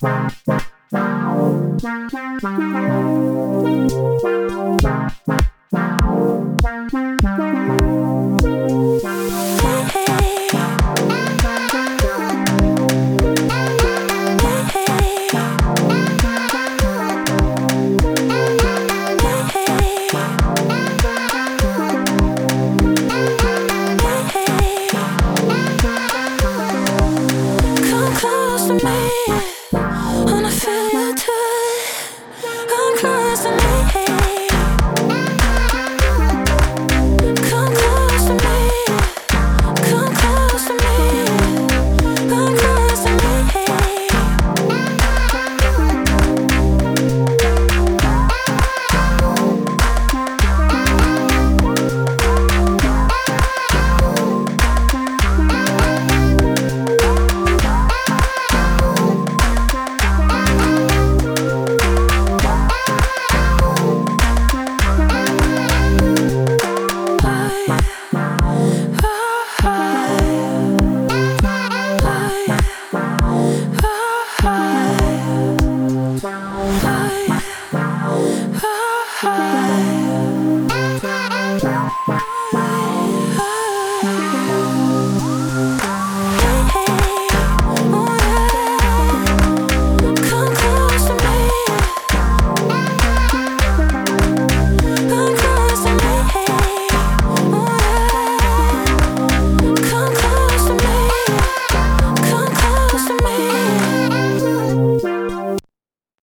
Thank you. just a high.